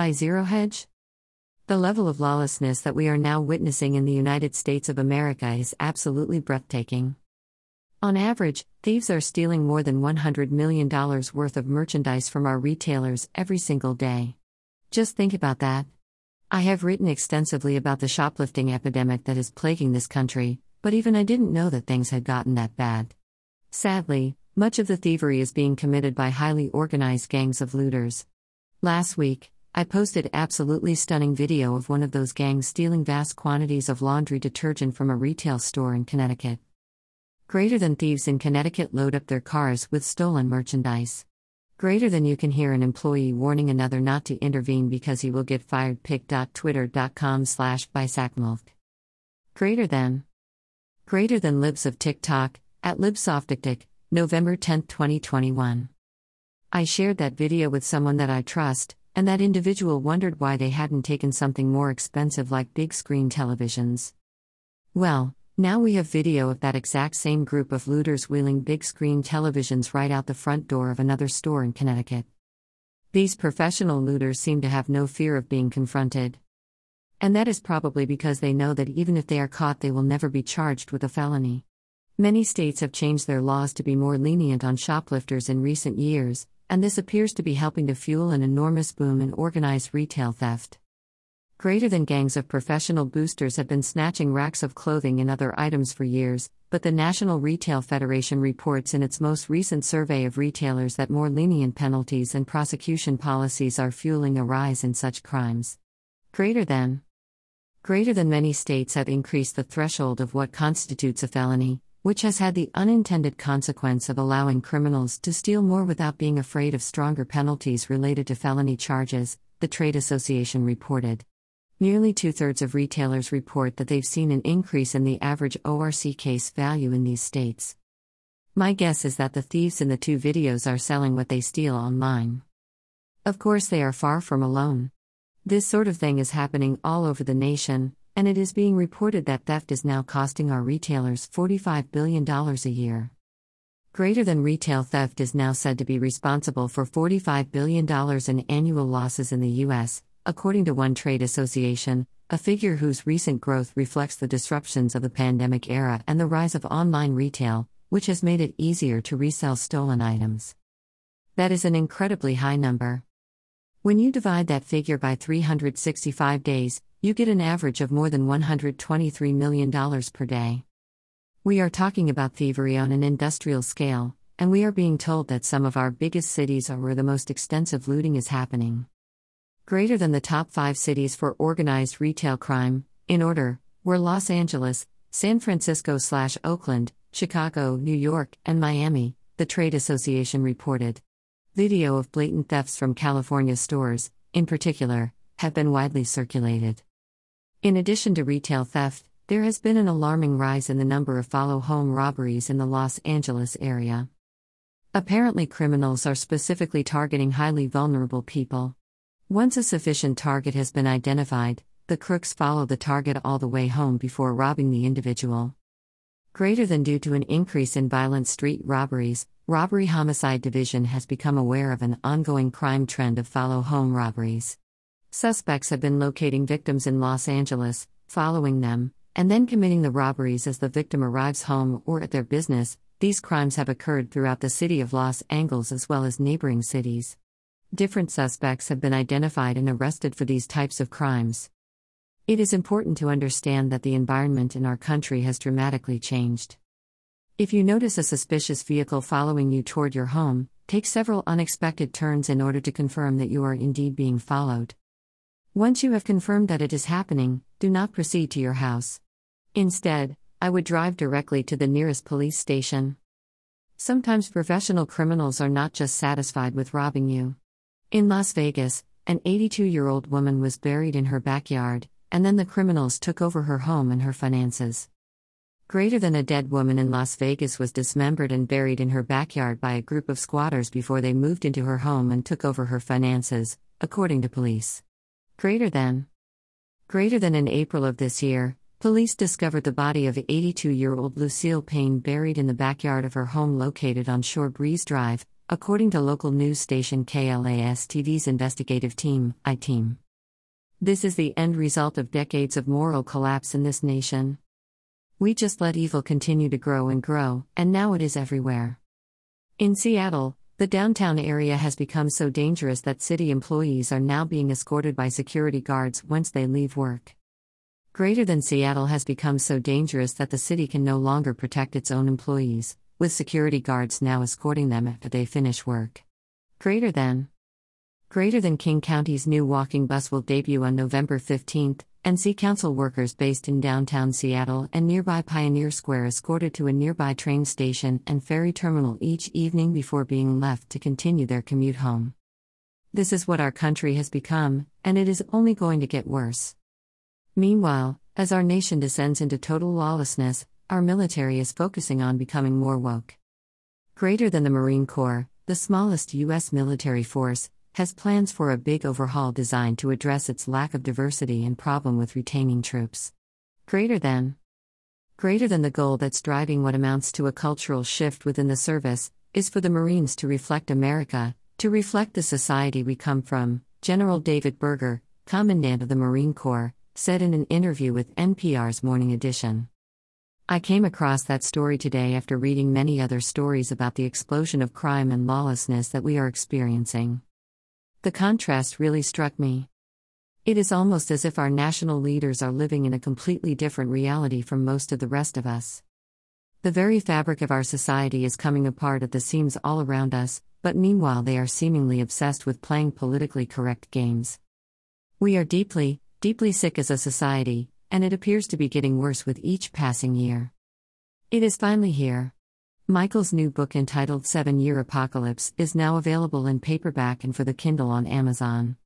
By Zero Hedge? The level of lawlessness that we are now witnessing in the United States of America is absolutely breathtaking. On average, thieves are stealing more than $100 million worth of merchandise from our retailers every single day. Just think about that. I have written extensively about the shoplifting epidemic that is plaguing this country, but even I didn't know that things had gotten that bad. Sadly, much of the thievery is being committed by highly organized gangs of looters. Last week, I posted absolutely stunning video of one of those gangs stealing vast quantities of laundry detergent from a retail store in Connecticut. Greater than thieves in Connecticut load up their cars with stolen merchandise. Greater than you can hear an employee warning another not to intervene because he will get fired. pic.twitter.com slash bisacmilk. Greater than. Greater than libs of TikTok, at libsoftiktok, November 10, 2021. I shared that video with someone that I trust, and that individual wondered why they hadn't taken something more expensive like big screen televisions. Well, now we have video of that exact same group of looters wheeling big screen televisions right out the front door of another store in Connecticut. These professional looters seem to have no fear of being confronted. And that is probably because they know that even if they are caught, they will never be charged with a felony. Many states have changed their laws to be more lenient on shoplifters in recent years, and this appears to be helping to fuel an enormous boom in organized retail theft. Greater than gangs of professional boosters have been snatching racks of clothing and other items for years, but the National Retail Federation reports in its most recent survey of retailers that more lenient penalties and prosecution policies are fueling a rise in such crimes. Greater than Greater than many states have increased the threshold of what constitutes a felony, which has had the unintended consequence of allowing criminals to steal more without being afraid of stronger penalties related to felony charges, the trade association reported. Nearly two thirds of retailers report that they've seen an increase in the average ORC case value in these states. My guess is that the thieves in the two videos are selling what they steal online. Of course, they are far from alone. This sort of thing is happening all over the nation, and it is being reported that theft is now costing our retailers $45 billion a year. Greater than retail theft is now said to be responsible for $45 billion in annual losses in the U.S., according to one trade association, a figure whose recent growth reflects the disruptions of the pandemic era and the rise of online retail, which has made it easier to resell stolen items. That is an incredibly high number. When you divide that figure by 365 days, you get an average of more than $123 million per day. We are talking about thievery on an industrial scale, and we are being told that some of our biggest cities are where the most extensive looting is happening. Greater than the top five cities for organized retail crime, in order, were Los Angeles, San Francisco slash Oakland, Chicago, New York, and Miami, the trade association reported. Video of blatant thefts from California stores, in particular, have been widely circulated. In addition to retail theft, there has been an alarming rise in the number of follow home robberies in the Los Angeles area. Apparently, criminals are specifically targeting highly vulnerable people. Once a sufficient target has been identified, the crooks follow the target all the way home before robbing the individual. Greater than due to an increase in violent street robberies, Robbery Homicide Division has become aware of an ongoing crime trend of follow home robberies. Suspects have been locating victims in Los Angeles, following them, and then committing the robberies as the victim arrives home or at their business. These crimes have occurred throughout the city of Los Angeles as well as neighboring cities. Different suspects have been identified and arrested for these types of crimes. It is important to understand that the environment in our country has dramatically changed. If you notice a suspicious vehicle following you toward your home, take several unexpected turns in order to confirm that you are indeed being followed. Once you have confirmed that it is happening, do not proceed to your house. Instead, I would drive directly to the nearest police station. Sometimes professional criminals are not just satisfied with robbing you. In Las Vegas, an 82 year old woman was buried in her backyard, and then the criminals took over her home and her finances. Greater than a dead woman in Las Vegas was dismembered and buried in her backyard by a group of squatters before they moved into her home and took over her finances, according to police. Greater than. Greater than in April of this year, police discovered the body of 82 year old Lucille Payne buried in the backyard of her home located on Shore Breeze Drive, according to local news station KLAS TV's investigative team, I Team. This is the end result of decades of moral collapse in this nation. We just let evil continue to grow and grow, and now it is everywhere. In Seattle, the downtown area has become so dangerous that city employees are now being escorted by security guards once they leave work. Greater than Seattle has become so dangerous that the city can no longer protect its own employees, with security guards now escorting them after they finish work. Greater than Greater than King County's new walking bus will debut on November 15th, and see council workers based in downtown Seattle and nearby Pioneer Square escorted to a nearby train station and ferry terminal each evening before being left to continue their commute home. This is what our country has become, and it is only going to get worse. Meanwhile, as our nation descends into total lawlessness, our military is focusing on becoming more woke. Greater than the Marine Corps, the smallest U.S. military force, has plans for a big overhaul designed to address its lack of diversity and problem with retaining troops. Greater than. Greater than the goal that's driving what amounts to a cultural shift within the service, is for the Marines to reflect America, to reflect the society we come from, General David Berger, Commandant of the Marine Corps, said in an interview with NPR's Morning Edition. I came across that story today after reading many other stories about the explosion of crime and lawlessness that we are experiencing. The contrast really struck me. It is almost as if our national leaders are living in a completely different reality from most of the rest of us. The very fabric of our society is coming apart at the seams all around us, but meanwhile they are seemingly obsessed with playing politically correct games. We are deeply, deeply sick as a society, and it appears to be getting worse with each passing year. It is finally here. Michael's new book entitled Seven Year Apocalypse is now available in paperback and for the Kindle on Amazon.